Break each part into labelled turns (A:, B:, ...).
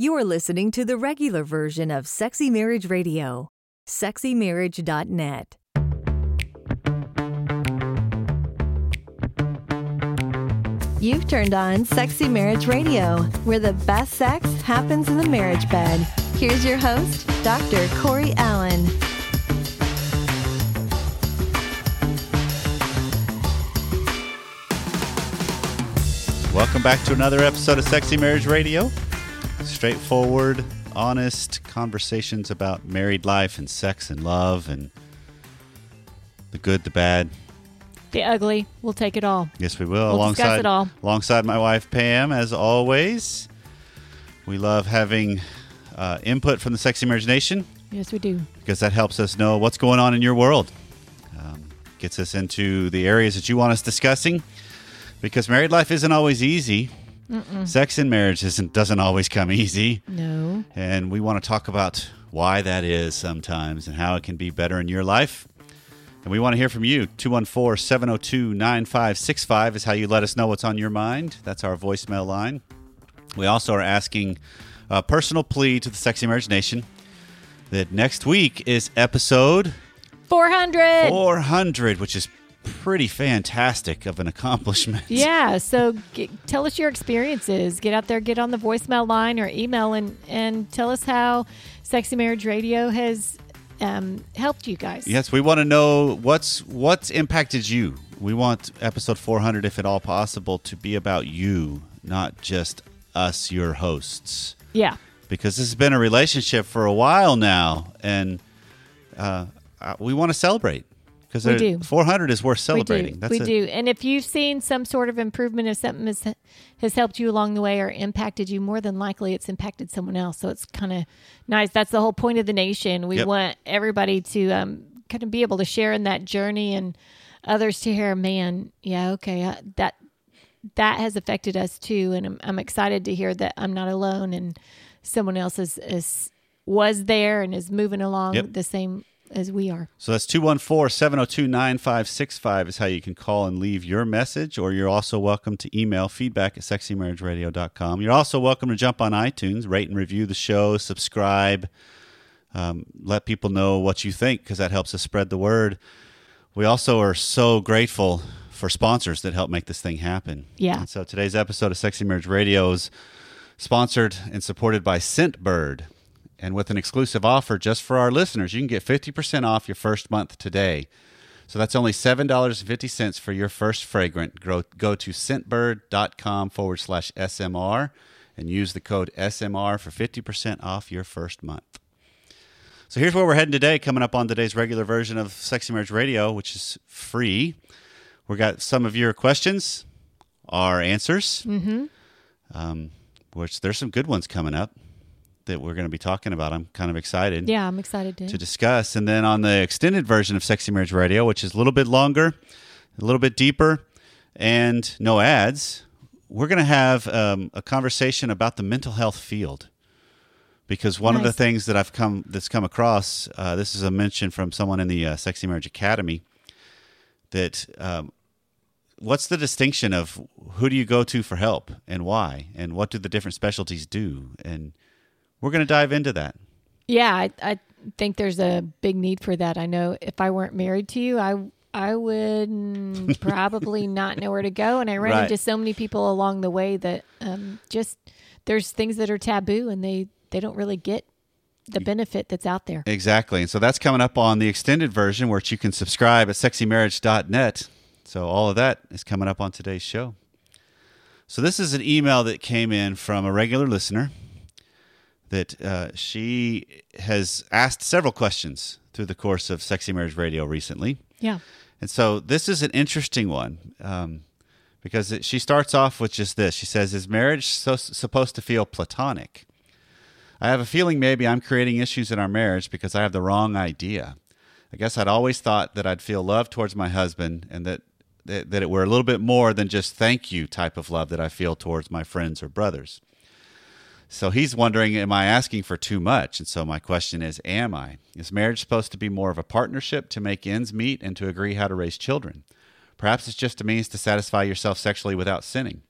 A: You're listening to the regular version of Sexy Marriage Radio. SexyMarriage.net.
B: You've turned on Sexy Marriage Radio, where the best sex happens in the marriage bed. Here's your host, Dr. Corey Allen.
C: Welcome back to another episode of Sexy Marriage Radio. Straightforward, honest conversations about married life and sex and love and the good, the bad.
D: The ugly. We'll take it all.
C: Yes, we will.
D: We'll discuss
C: alongside
D: it all.
C: alongside my wife Pam, as always. We love having uh, input from the Sexy Marriage Nation
D: Yes, we do.
C: because that helps us know what's going on in your world. Um, gets us into the areas that you want us discussing. Because married life isn't always easy. Sex in marriage isn't doesn't always come easy,
D: No.
C: and we want to talk about why that is sometimes and how it can be better in your life. And we want to hear from you. 214 702 9565 is how you let us know what's on your mind. That's our voicemail line. We also are asking a personal plea to the Sexy Marriage Nation that next week is episode
D: 400.
C: 400, which is pretty fantastic of an accomplishment.
D: Yeah. So get, tell us your experiences. Get out there, get on the voicemail line or email and, and tell us how Sexy Marriage Radio has um, helped you guys.
C: Yes, we want to know what's what's impacted you. We want episode 400, if at all possible, to be about you, not just us, your hosts,
D: Yeah.
C: because this has been a relationship for a while now, and uh, uh, we want to celebrate because
D: We do.
C: 400 is worth celebrating.
D: We do.
C: That's
D: we
C: a-
D: do. And if you've seen some sort of improvement, if something has, has helped you along the way or impacted you, more than likely it's impacted someone else. So it's kind of nice. That's the whole point of the nation. We
C: Yep.
D: want everybody to um, kind of be able to share in that journey and others to hear, man, yeah, okay, uh, that that has affected us too. And I'm, I'm excited to hear that I'm not alone and someone else is, is was there and is moving along
C: Yep.
D: the same as we are.
C: So that's 214 702 9565 is how you can call and leave your message, or you're also welcome to email feedback at sexymarriageradio.com. You're also welcome to jump on iTunes, rate and review the show, subscribe, um, let people know what you think because that helps us spread the word. We also are so grateful for sponsors that help make this thing happen.
D: Yeah.
C: And so today's episode of Sexy Marriage Radio is sponsored and supported by Scentbird. And with an exclusive offer just for our listeners, you can get 50% off your first month today. So that's only $7.50 for your first fragrant. Go, go to scentbird.com forward slash SMR and use the code SMR for 50% off your first month. So here's where we're heading today, coming up on today's regular version of Sexy Marriage Radio, which is free. We've got some of your questions, our answers, mm-hmm. um, which there's some good ones coming up that we're going to be talking about. I'm kind of excited
D: Yeah, I'm excited to.
C: to discuss. And then on the extended version of Sexy Marriage Radio, which is a little bit longer, a little bit deeper, and no ads, we're going to have um, a conversation about the mental health field. Because one of the things that I've come that's come across, uh, this is a mention from someone in the uh, Sexy Marriage Academy, that um, what's the distinction of who do you go to for help and why, and what do the different specialties do, and we're going to dive into that.
D: Yeah, I, I think there's a big need for that. I know if I weren't married to you, I I would probably not know where to go, and I ran
C: Right.
D: into so many people along the way that um, just there's things that are taboo, and they they don't really get the benefit that's out there.
C: Exactly. And so that's coming up on the extended version, which you can subscribe at sexymarriage.net. So all of that is coming up on today's show. So this is an email that came in from a regular listener that uh, she has asked several questions through the course of Sexy Marriage Radio recently.
D: Yeah,
C: And so this is an interesting one um, because it, she starts off with just this. She says, Is marriage so, supposed to feel platonic? I have a feeling maybe I'm creating issues in our marriage because I have the wrong idea. I guess I'd always thought that I'd feel love towards my husband and that, that, that it were a little bit more than just thank you type of love that I feel towards my friends or brothers. So he's wondering, am I asking for too much? And so my question is, am I? Is marriage supposed to be more of a partnership to make ends meet and to agree how to raise children? Perhaps it's just a means to satisfy yourself sexually without sinning.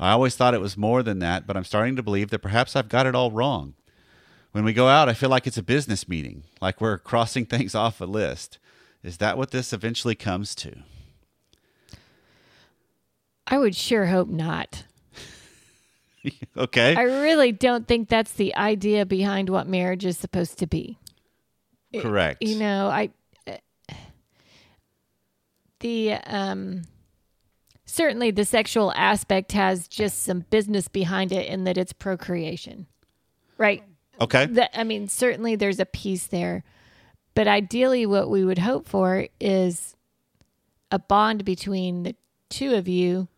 C: I always thought it was more than that, but I'm starting to believe that perhaps I've got it all wrong. When we go out, I feel like it's a business meeting, like we're crossing things off a list. Is that what this eventually comes to?
D: I would sure hope not.
C: okay.
D: I really don't think that's the idea behind what marriage is supposed to be.
C: Correct.
D: You know, I the um certainly the sexual aspect has just some business behind it in that it's procreation. Right?
C: okay.
D: That I mean, certainly there's a piece there. But ideally what we would hope for is a bond between the two of you,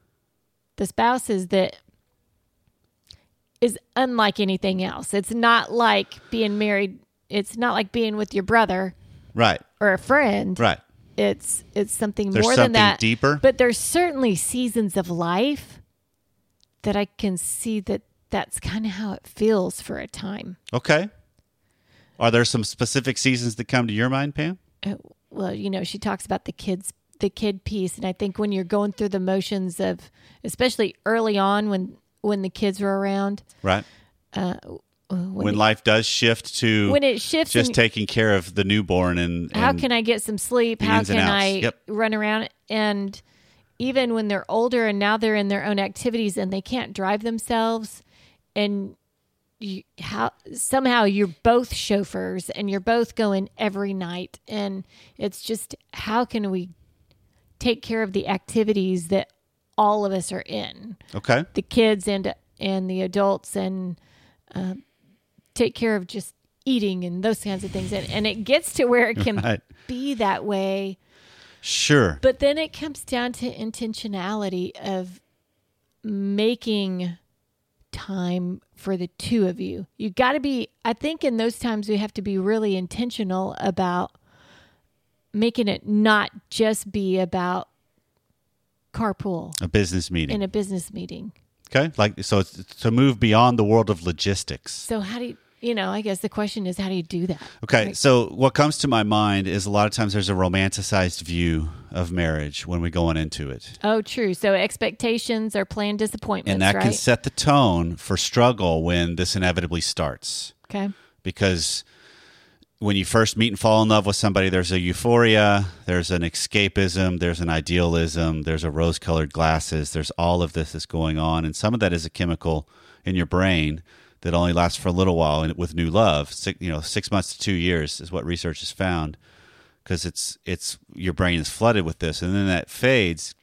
D: the spouses that is unlike anything else. It's not like being married. It's not like being with your brother
C: right.
D: or a friend.
C: Right.
D: It's it's something
C: There's
D: more
C: something
D: than that.
C: deeper.
D: But there's certainly seasons of life that I can see that that's kind of how it feels for a time.
C: Okay. Are there some specific seasons that come to your mind, Pam?
D: Uh, well, you know, she talks about the kids, the kid piece, and I think when you're going through the motions of, especially early on when when the kids were around,
C: Right.
D: uh, when,
C: When
D: it,
C: life does shift to
D: when it shifts,
C: just
D: and
C: taking care of the newborn and,
D: how can I get some sleep? How can. I
C: Yep.
D: run around? And even when they're older and now they're in their own activities and they can't drive themselves, and you, how somehow you're both chauffeurs and you're both going every night, and it's just how can we take care of the activities that all of us are in,
C: Okay.
D: the kids and and the adults, and uh, take care of just eating and those kinds of things, and, and it gets to where it can
C: Right.
D: be that way.
C: Sure.
D: But then it comes down to intentionality of making time for the two of you. You got to be, I think in those times we have to be really intentional about making it not just be about carpool
C: a business meeting.
D: in a business meeting.
C: okay. Like so it's to move beyond the world of logistics.
D: So how do you, you know, I guess the question is how do you do that?
C: Okay, so what comes to my mind is a lot of times there's a romanticized view of marriage when we're going into it.
D: Oh, true. So expectations are planned disappointments,
C: And that
D: right?
C: can set the tone for struggle when this inevitably starts.
D: okay.
C: Because when you first meet and fall in love with somebody, there's a euphoria, there's an escapism, there's an idealism, there's a rose colored glasses, there's all of this that's going on. And some of that is a chemical in your brain that only lasts for a little while and with new love. Six, you know, six months to two years is what research has found because it's it's your brain is flooded with this, and then that fades,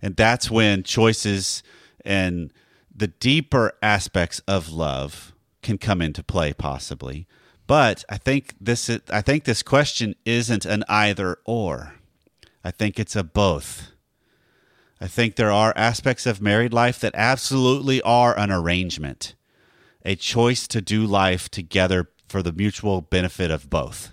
C: and that's when choices and the deeper aspects of love can come into play, possibly. But I think this is, I think this question isn't an either or. I think it's a both. I think there are aspects of married life that absolutely are an arrangement, a choice to do life together for the mutual benefit of both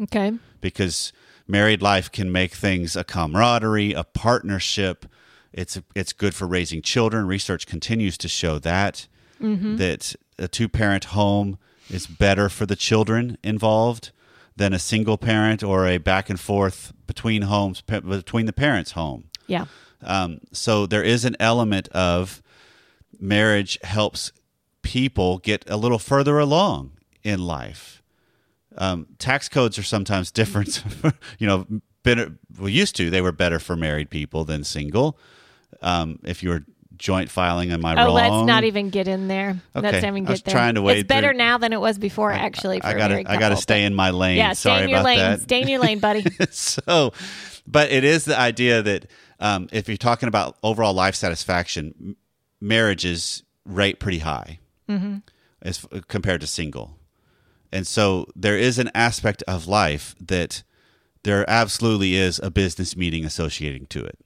D: Okay.
C: because married life can make things a camaraderie, a partnership. It's it's good for raising children. Research continues to show that mm-hmm. that a two parent home is better for the children involved than a single parent or a back and forth between homes between the parents' home.
D: Yeah.
C: Um, so there is an element of marriage helps people get a little further along in life. Um, tax codes are sometimes different. you know, better, well, used to they were better for married people than single. Um, if you were joint filing, am I
D: Oh,
C: wrong?
D: let's not even get in there.
C: Okay.
D: Let's not even
C: I was
D: get there.
C: trying to wade
D: It's better now than it was before, actually. For
C: I gotta,
D: married
C: I gotta stay in my lane.
D: Yeah,
C: Sorry
D: stay in your lane.
C: that.
D: Stay in your lane, buddy.
C: so, but it is the idea that um, if you're talking about overall life satisfaction, marriages rate pretty high as compared to single, and so there is an aspect of life that there absolutely is a business meeting associating to it.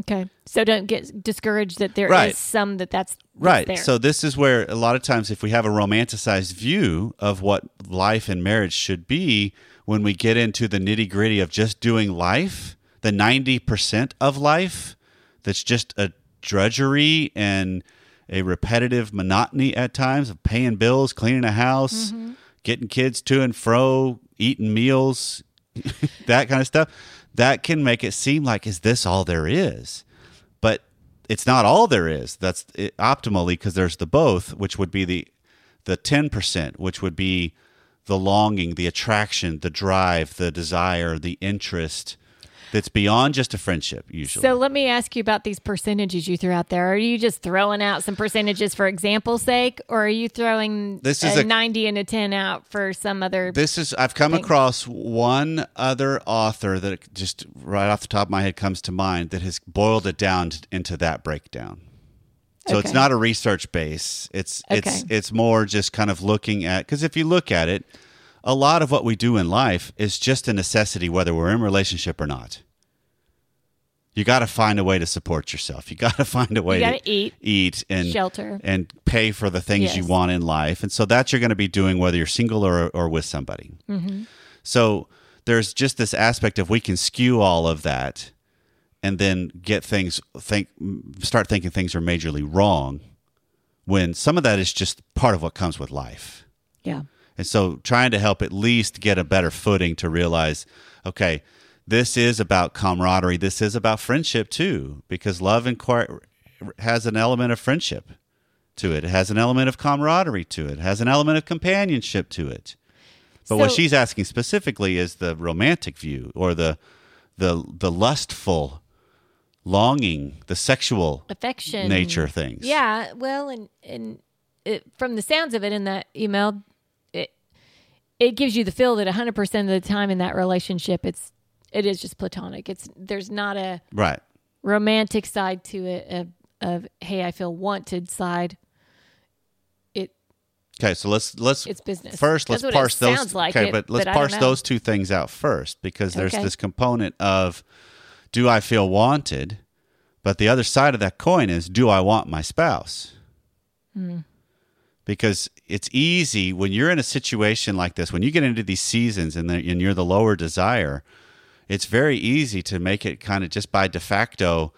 D: Okay. So don't get discouraged that there is
C: Right.
D: some that that's, that's
C: Right.
D: there.
C: So this is where a lot of times if we have a romanticized view of what life and marriage should be, when we get into the nitty-gritty of just doing life, the 90% of life that's just a drudgery and a repetitive monotony at times of paying bills, cleaning a house, mm-hmm. getting kids to and fro, eating meals, that kind of stuff, that can make it seem like is this all there is? But it's not all there is. That's optimally because there's the both, which would be the the ten percent, which would be the longing, the attraction, the drive, the desire, the interest that's beyond just a friendship usually.
D: So let me ask you about these percentages you threw out there. Are you just throwing out some percentages for example's sake, or are you throwing
C: This is
D: a,
C: a-
D: 90 and a 10 out for some other?
C: This is I've come
D: Thanks.
C: across one other author that just right off the top of my head comes to mind that has boiled it down into that breakdown. So it's not a research base. It's it's it's more just kind of looking at because if you look at it, a lot of what we do in life is just a necessity whether we're in relationship or not. You got to find a way to support yourself. You got to find a way to
D: eat,
C: eat and
D: shelter.
C: and pay for the things you want in life. And so that's you're going to be doing whether you're single or, or with somebody.
D: Mm-hmm.
C: So there's just this aspect of we can skew all of that and then get things think start thinking things are majorly wrong when some of that is just part of what comes with life.
D: yeah.
C: And so trying to help at least get a better footing to realize, okay, this is about camaraderie. This is about friendship too, because love inquir- has an element of friendship to it. It has an element of camaraderie to it. It has an element of companionship to it. But what she's asking specifically is the romantic view or the the the lustful longing, the sexual
D: affection
C: nature things.
D: Yeah, well, and and it, from the sounds of it in that email, it gives you the feel that 100 percent of the time in that relationship, it's it is just platonic. It's there's not a
C: Right.
D: romantic side to it of, of hey, I feel wanted side. It
C: Okay, so let's let's
D: It's business.
C: first. Let's parse those.
D: like
C: okay,
D: it,
C: but let's
D: but
C: parse those two things out first because there's
D: Okay.
C: this component of do I feel wanted, but the other side of that coin is do I want my spouse?
D: Hmm.
C: Because it's easy when you're in a situation like this, when you get into these seasons and, the, and you're the lower desire, it's very easy to make it kind of just by de facto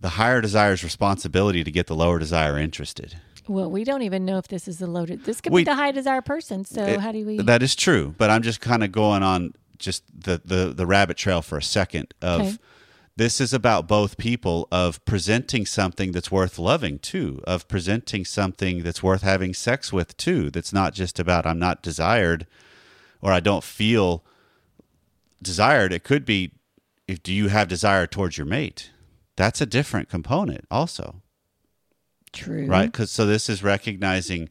C: the higher desire's responsibility to get the lower desire interested.
D: well, we don't even know if this is a loaded. This could
C: We-
D: be the high desire person. So
C: It-
D: how do we?
C: That is true, but I'm just kind of going on just the the the rabbit trail for a second of
D: Okay.
C: This is about both people of presenting something that's worth loving too, of presenting something that's worth having sex with too. That's not just about I'm not desired or I don't feel desired. It could be if do you have desire towards your mate? That's a different component also
D: True.
C: right because so this is recognizing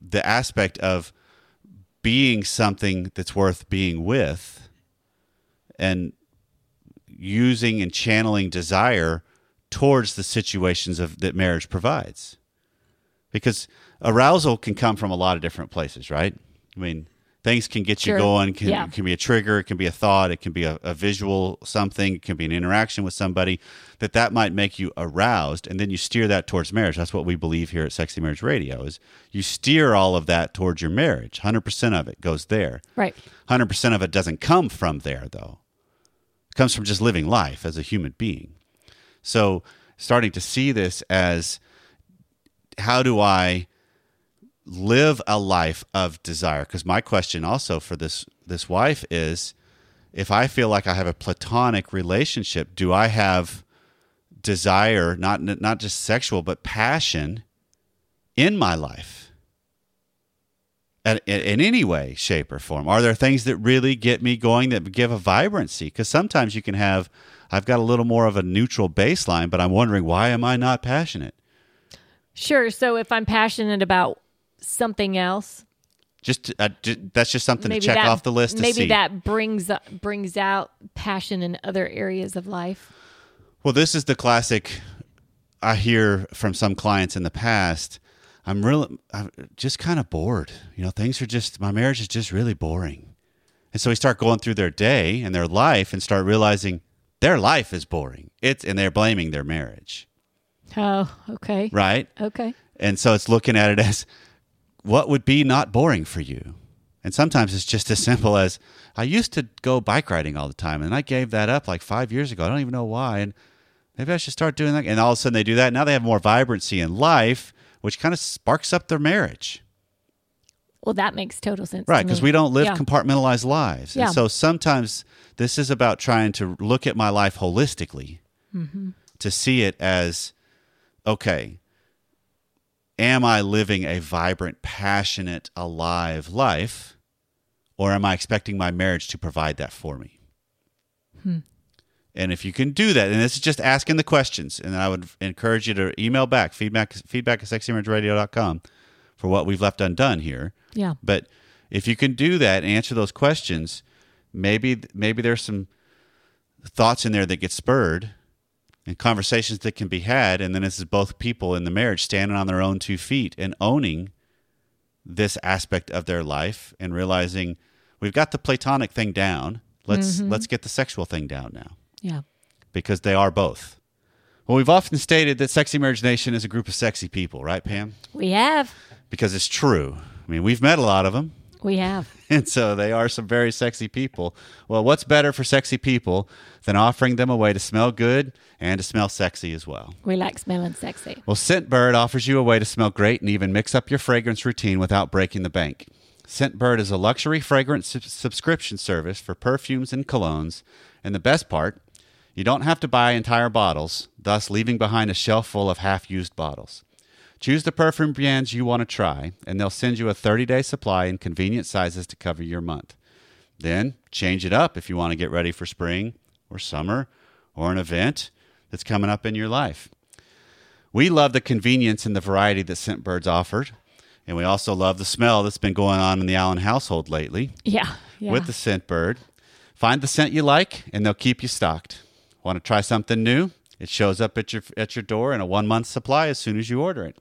C: the aspect of being something that's worth being with and using and channeling desire towards the situations of that marriage provides. Because arousal can come from a lot of different places right? I mean things can get you
D: Sure.
C: going. Can,
D: Yeah.
C: can be a trigger. It can be a thought. It can be a, a visual something. It can be an interaction with somebody that that might make you aroused. And then you steer that towards marriage. That's what we believe here at sexy marriage radio is you steer all of that towards your marriage. 100% of it goes there.
D: Right.
C: 100% of it doesn't come from there though it comes from just living life as a human being. So starting to see this as how do i live a life of desire? Because my question also for this this wife is if i feel like i have a platonic relationship do i have desire not not just sexual but passion in my life in, in any way shape or form are there things that really get me going that give a vibrancy because sometimes you can have i've got a little more of a neutral baseline but i'm wondering why am i not passionate
D: Sure. So if I'm passionate about something else,
C: just, uh, ju- that's just something to check
D: that,
C: off the list to
D: maybe
C: see
D: that brings brings out passion in other areas of life.
C: Well, this is the classic I hear from some clients in the past. I'm really I'm just kind of bored. You know, things are just my marriage is just really boring. And so we start going through their day and their life and start realizing their life is boring. It's and they're blaming their marriage,
D: Oh, okay.
C: right?
D: Okay.
C: And so it's looking at it as what would be not boring for you. And sometimes it's just as simple as I used to go bike riding all the time and I gave that up like five years ago. I don't even know why. And maybe I should start doing that. And all of a sudden they do that. Now they have more vibrancy in life, which kind of sparks up their marriage.
D: Well, that makes total sense.
C: Right. Because we don't live
D: Yeah.
C: compartmentalized lives.
D: Yeah.
C: And so sometimes this is about trying to look at my life holistically
D: Mm-hmm.
C: to see it as okay, am I living a vibrant, passionate, alive life, or am I expecting my marriage to provide that for me? And if you can do that, and this is just asking the questions, and I would encourage you to email back feedback feedback at sexymarriageradio.com for what we've left undone here.
D: Yeah.
C: But if you can do that and answer those questions, maybe maybe there's some thoughts in there that get spurred and conversations that can be had, and then this is both people in the marriage standing on their own two feet and owning this aspect of their life and realizing we've got the platonic thing down. Let's mm-hmm. let's get the sexual thing down now
D: Yeah.
C: because they are both. Well, we've often stated that Sexy Marriage Nation is a group of sexy people, right, Pam?
D: We have.
C: Because it's true. I mean, we've met a lot of them,
D: We have.
C: and so they are some very sexy people. Well, what's better for sexy people than offering them a way to smell good and to smell sexy as well?
D: We like smelling sexy.
C: Well, Scentbird offers you a way to smell great and even mix up your fragrance routine without breaking the bank. Scentbird is a luxury fragrance sub- subscription service for perfumes and colognes, and the best part, you don't have to buy entire bottles, thus leaving behind a shelf full of half-used bottles. Choose the perfume brands you want to try, and they'll send you a 30-day supply in convenient sizes to cover your month. Then change it up if you want to get ready for spring or summer or an event that's coming up in your life. We love the convenience and the variety that Scentbird's offered, and we also love the smell that's been going on in the Allen household lately
D: Yeah. Yeah.
C: with the Scentbird. Find the scent you like, and they'll keep you stocked. Want to try something new? It shows up at your at your door in a one month supply as soon as you order it.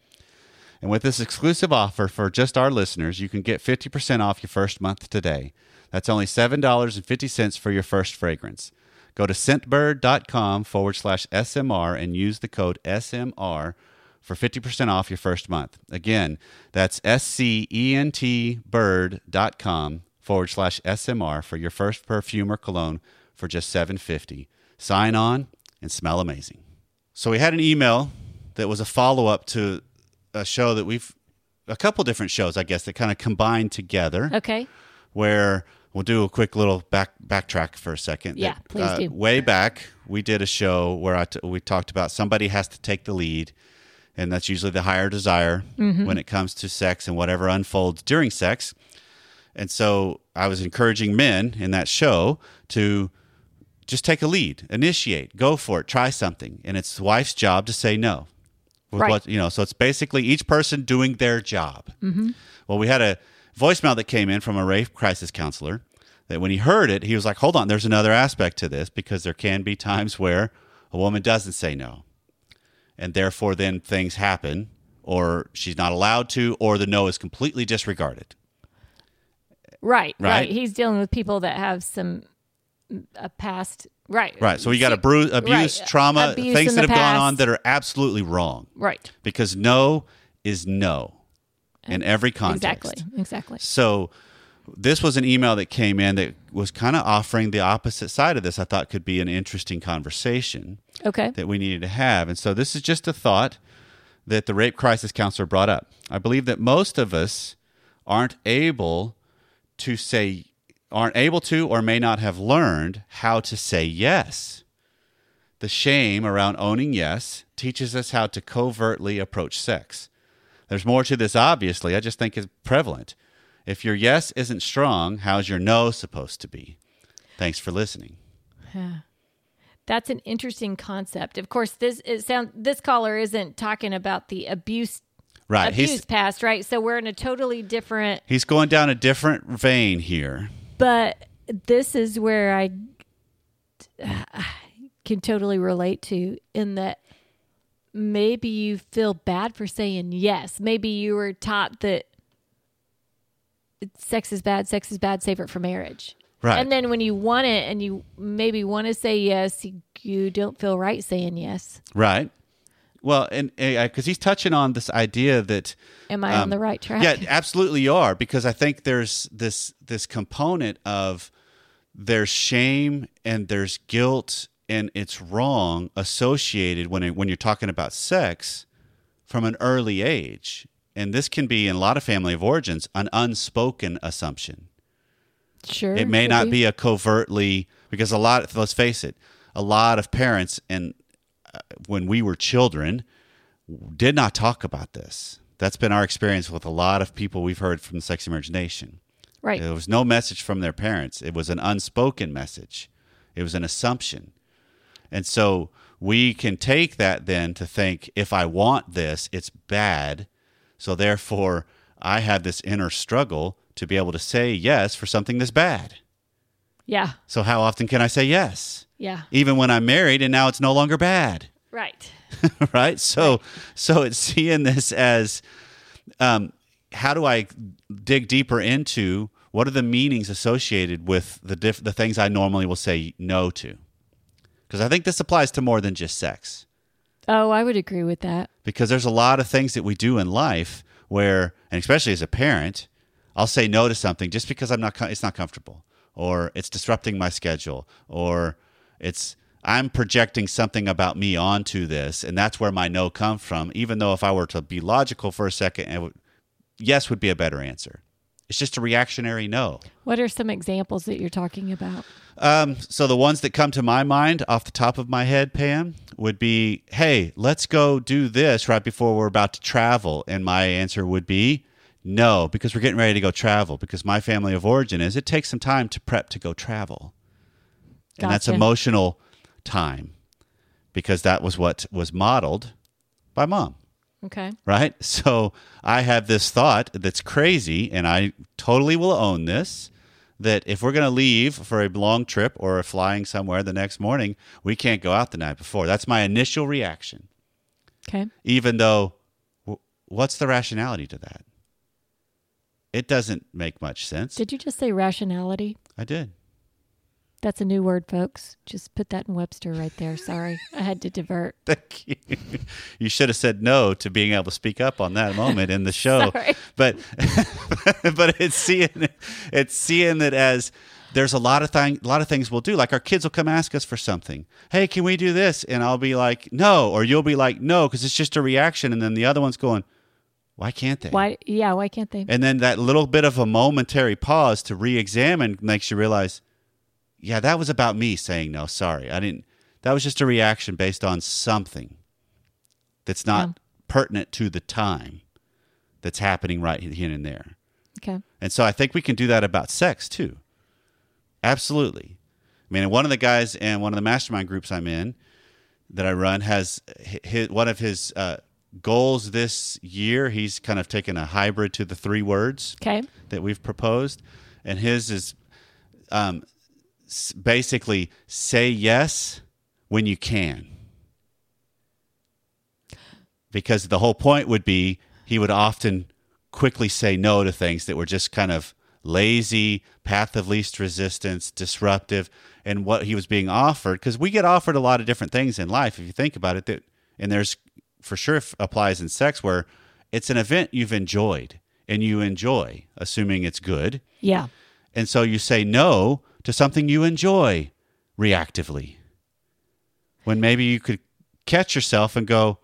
C: And with this exclusive offer for just our listeners, you can get 50% off your first month today. That's only $7.50 for your first fragrance. Go to scentbird.com forward slash SMR and use the code SMR for 50% off your first month. Again, that's S C E N T bird.com forward slash SMR for your first perfume or cologne for just 750 Sign on and smell amazing. So we had an email that was a follow up to a show that we've a couple different shows, I guess, that kind of combined together
D: okay.
C: where we'll do a quick little back backtrack for a second.
D: Yeah,
C: That,
D: please
C: uh,
D: do.
C: Way back, we did a show where I t- we talked about somebody has to take the lead, and that's usually the higher desire
D: Mm-hmm.
C: when it comes to sex and whatever unfolds during sex. And so I was encouraging men in that show to just take a lead, initiate, go for it, try something, and it's the wife's job to say no.
D: Right.
C: what you know, so it's basically each person doing their job. Mm-hmm. Well, we had a voicemail that came in from a rape crisis counselor that when he heard it, he was like, hold on, there's another aspect to this because there can be times where a woman doesn't say no. And therefore, then things happen, or she's not allowed to, or the no is completely disregarded.
D: Right, right.
C: Right.
D: He's dealing with people that have some a past. Right.
C: Right. So we got a bru- abuse,
D: Right.
C: trauma,
D: Abuse
C: things that have gone on that are absolutely wrong
D: Right.
C: because no is no in every context.
D: Exactly. Exactly.
C: So this was an email that came in that was kind of offering the opposite side of this. I thought could be an interesting conversation
D: Okay.
C: that we needed to have. And so this is just a thought that the rape crisis counselor brought up. I believe that most of us aren't able to say aren't able to or may not have learned how to say yes. The shame around owning yes teaches us how to covertly approach sex. There's more to this obviously. I just think it's prevalent. If your yes isn't strong, how's your no supposed to be? Thanks for listening. Yeah.
D: That's an interesting concept. Of course, this it sound this caller isn't talking about the abuse
C: Right.
D: abuse
C: He's
D: past, right? So we're in a totally different
C: he's going down a different vein here.
D: But this is where I can totally relate to in that maybe you feel bad for saying yes. Maybe you were taught that sex is bad, sex is bad, save it for marriage.
C: Right.
D: And then when you want it and you maybe want to say yes, you, you don't feel right saying yes.
C: Right. Well, and because he's touching on this idea that
D: Am I on the right track?
C: Um, yeah, absolutely you are because I think there's this this component of there's shame and there's guilt and it's wrong associated when it, when you're talking about sex from an early age, and this can be in a lot of family of origins an unspoken assumption.
D: Sure.
C: It may
D: could
C: not be a covertly because a lot. Let's face it, a lot of parents and when we were children, did not talk about this. That's been our experience with a lot of people we've heard from the Sexy Marriage Nation.
D: Right.
C: There was no message from their parents. It was an unspoken message. It was an assumption. And so we can take that then to think if I want this, it's bad. So therefore, I have this inner struggle to be able to say yes for something that's bad.
D: Yeah.
C: So how often can I say yes?
D: Yeah.
C: Even when I'm married and now it's no longer bad.
D: Right.
C: right? So so it's seeing this as um, how do I dig deeper into what are the meanings associated with the diff- the things I normally will say no to? Because I think this applies to more than just sex.
D: Oh, I would agree with that.
C: Because there's a lot of things that we do in life where, and especially as a parent, I'll say no to something just because I'm not com- it's not comfortable or it's disrupting my schedule or it's I'm projecting something about me onto this and that's where my no comes from even though if I were to be logical for a second it would, yes would be a better answer. It's just a reactionary no.
D: What are some examples that you're talking about?
C: Um, so the ones that come to my mind off the top of my head, Pam, would be, "Hey, let's go do this right before we're about to travel." And my answer would be, "No, because we're getting ready to go travel. Because my family of origin is it takes some time to prep to go travel, and that's emotional time, because that was what was modeled by mom."
D: Okay.
C: right? So I have this thought that's crazy, and I totally will own this. That if we're going to leave for a long trip or flying somewhere the next morning, we can't go out the night before. That's my initial reaction.
D: Okay.
C: Even though, w- what's the rationality to that? It doesn't make much sense.
D: Did you just say rationality?
C: I did.
D: That's a new word, folks. Just put that in Webster right there. Sorry. I had to divert.
C: Thank you. You should have said no to being able to speak up on that moment in the show. But but it's seeing it's seeing it as there's a lot of thing, a lot of things we'll do. Like our kids will come ask us for something. Hey, can we do this? And I'll be like, no, or you'll be like, no, because it's just a reaction. And then the other one's going, why can't they?
D: Why? Yeah. Why can't they?
C: And then that little bit of a momentary pause to re-examine makes you realize, yeah, that was about me saying no. Sorry, I didn't. That was just a reaction based on something that's not
D: Yeah.
C: pertinent to the time that's happening right here and there.
D: Okay.
C: And so I think we can do that about sex too. Absolutely. I mean, one of the guys in one of the mastermind groups I'm in that I run has his, one of his uh, goals this year. He's kind of taken a hybrid to the three words
D: Okay.
C: that we've proposed, and his is um, basically say yes when you can. Because the whole point would be he would often quickly say no to things that were just kind of lazy, path of least resistance, disruptive, and what he was being offered. Because we get offered a lot of different things in life, if you think about it. That and there's for sure f- applies in sex where it's an event you've enjoyed and you enjoy, assuming it's good.
D: Yeah.
C: And so you say no to something you enjoy reactively. When maybe you could catch yourself and go,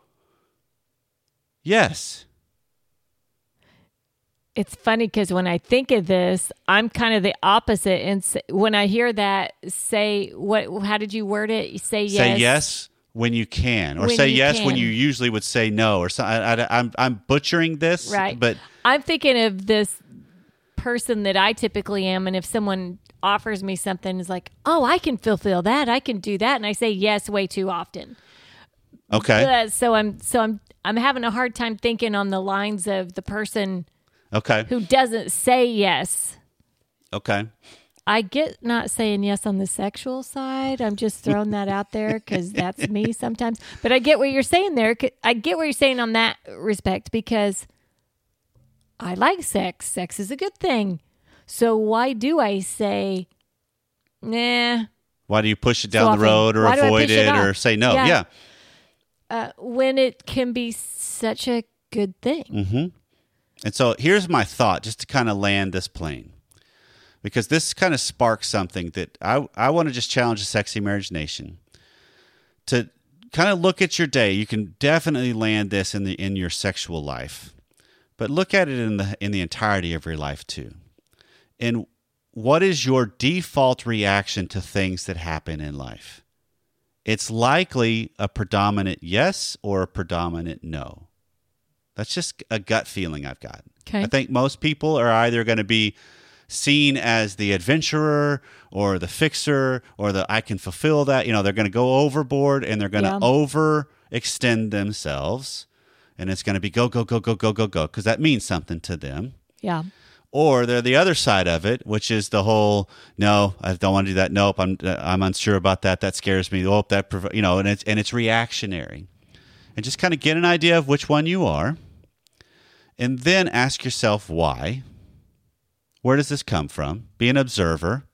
C: yes.
D: It's funny because when I think of this, I'm kind of the opposite. And when I hear that, say what? How did you word it? Say yes.
C: Say yes when you can, or
D: When
C: say yes when you usually would say no, or so. I, I, I'm I'm butchering this,
D: Right.
C: But
D: I'm thinking of this person that I typically am, and if someone offers me something, is like, oh, I can fulfill that, I can do that, and I say yes way too often.
C: okay,
D: Uh, so I'm so I'm I'm having a hard time thinking on the lines of the person
C: okay,
D: who doesn't say yes.
C: okay.
D: I get not saying yes on the sexual side. I'm just throwing that out there because that's me sometimes. But I get what you're saying there. I get what you're saying on that respect because I like sex. Sex is a good thing. So why do I say, nah,
C: Why do you push it
D: So
C: down the
D: often.
C: road, or
D: Why do I
C: avoid
D: it
C: it, or say no?
D: Yeah.
C: yeah.
D: uh, when it can be such a good thing?
C: Mm-hmm. And so here's my thought just to kind of land this plane. Because this kind of sparks something that I, I want to just challenge the Sexy Marriage Nation to kind of look at your day. You can definitely land this in the in your sexual life, but look at it in the in the entirety of your life too. And what is your default reaction to things that happen in life? it's likely a predominant yes or a predominant no. That's just a gut feeling I've got.
D: Okay.
C: I think most people are either going to be seen as the adventurer or the fixer or the I can fulfill that. You know, they're going to go overboard and they're going to
D: Yeah.
C: overextend themselves. And it's going to be go, go, go, go, go, go, go, because that means something to them.
D: Yeah.
C: Or they're the other side of it, which is the whole no, I don't want to do that. Nope, I'm uh, I'm unsure about that. That scares me. Oh, that prov- you know, and it's and it's reactionary. And just kind of get an idea of which one you are, and then ask yourself why. Where does this come from? Be an observer,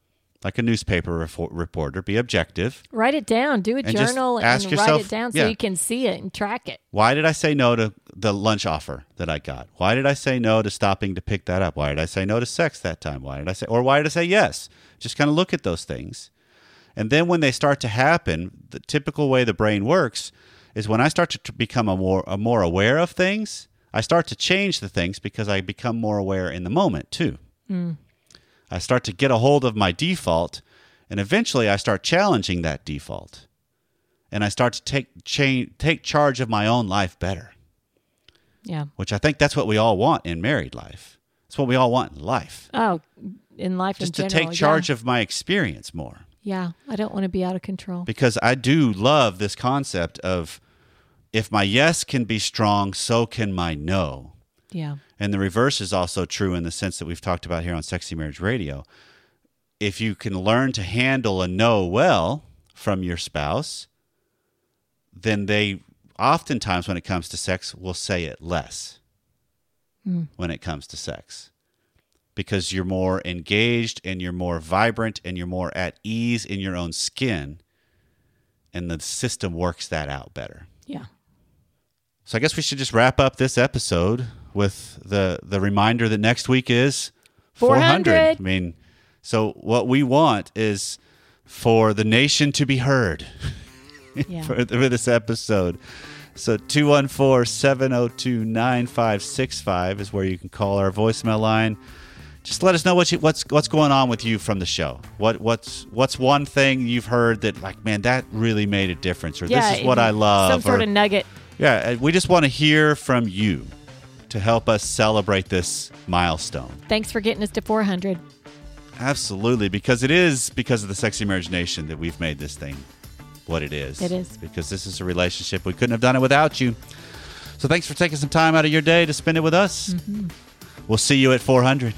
C: like a newspaper refor- reporter. Be objective.
D: Write it down. Do a
C: And
D: journal and
C: ask
D: write
C: yourself-
D: it down
C: yeah.
D: so you can see it and track it.
C: Why did I say no to the lunch offer that I got? Why did I say no to stopping to pick that up? Why did I say no to sex that time? Why did I say, or why did I say yes? Just kind of look at those things. And then when they start to happen, the typical way the brain works is when I start to t- become a more, a more aware of things, I start to change the things because I become more aware in the moment too. I start to get a hold of my default, and eventually I start challenging that default and I start to take cha- take charge of my own life better,
D: Yeah.
C: which I think that's what we all want in married life. It's what we all want in life.
D: Oh, in life
C: Just
D: in
C: to
D: general.
C: take charge
D: yeah.
C: of my experience more.
D: Yeah. I don't want to be out of control.
C: Because I do love this concept of if my yes can be strong, so can my no.
D: Yeah.
C: And the reverse is also true in the sense that we've talked about here on Sexy Marriage Radio. If you can learn to handle a no well from your spouse, then they oftentimes, when it comes to sex, will say it less mm. when it comes to sex because you're more engaged and you're more vibrant and you're more at ease in your own skin, and the system works that out better.
D: Yeah.
C: So I guess we should just wrap up this episode with the the reminder that next week is
D: 400.
C: I mean, so what we want is for the nation to be heard
D: Yeah.
C: for, for this episode. So 214-702-9565 is where you can call our voicemail line. Just let us know what you, what's what's going on with you from the show. What what's what's one thing you've heard that like man that really made a difference or
D: yeah.
C: this is what I love
D: Some sort
C: or-
D: of nugget.
C: yeah, uh, we just want to hear from you to help us celebrate this milestone.
D: Thanks for getting us to 400.
C: Absolutely, because it is because of the Sexy Marriage Nation that we've made this thing what it is.
D: It is.
C: Because this is a relationship. We couldn't have done it without you. So thanks for taking some time out of your day to spend it with us. Mm-hmm. We'll see you at 400.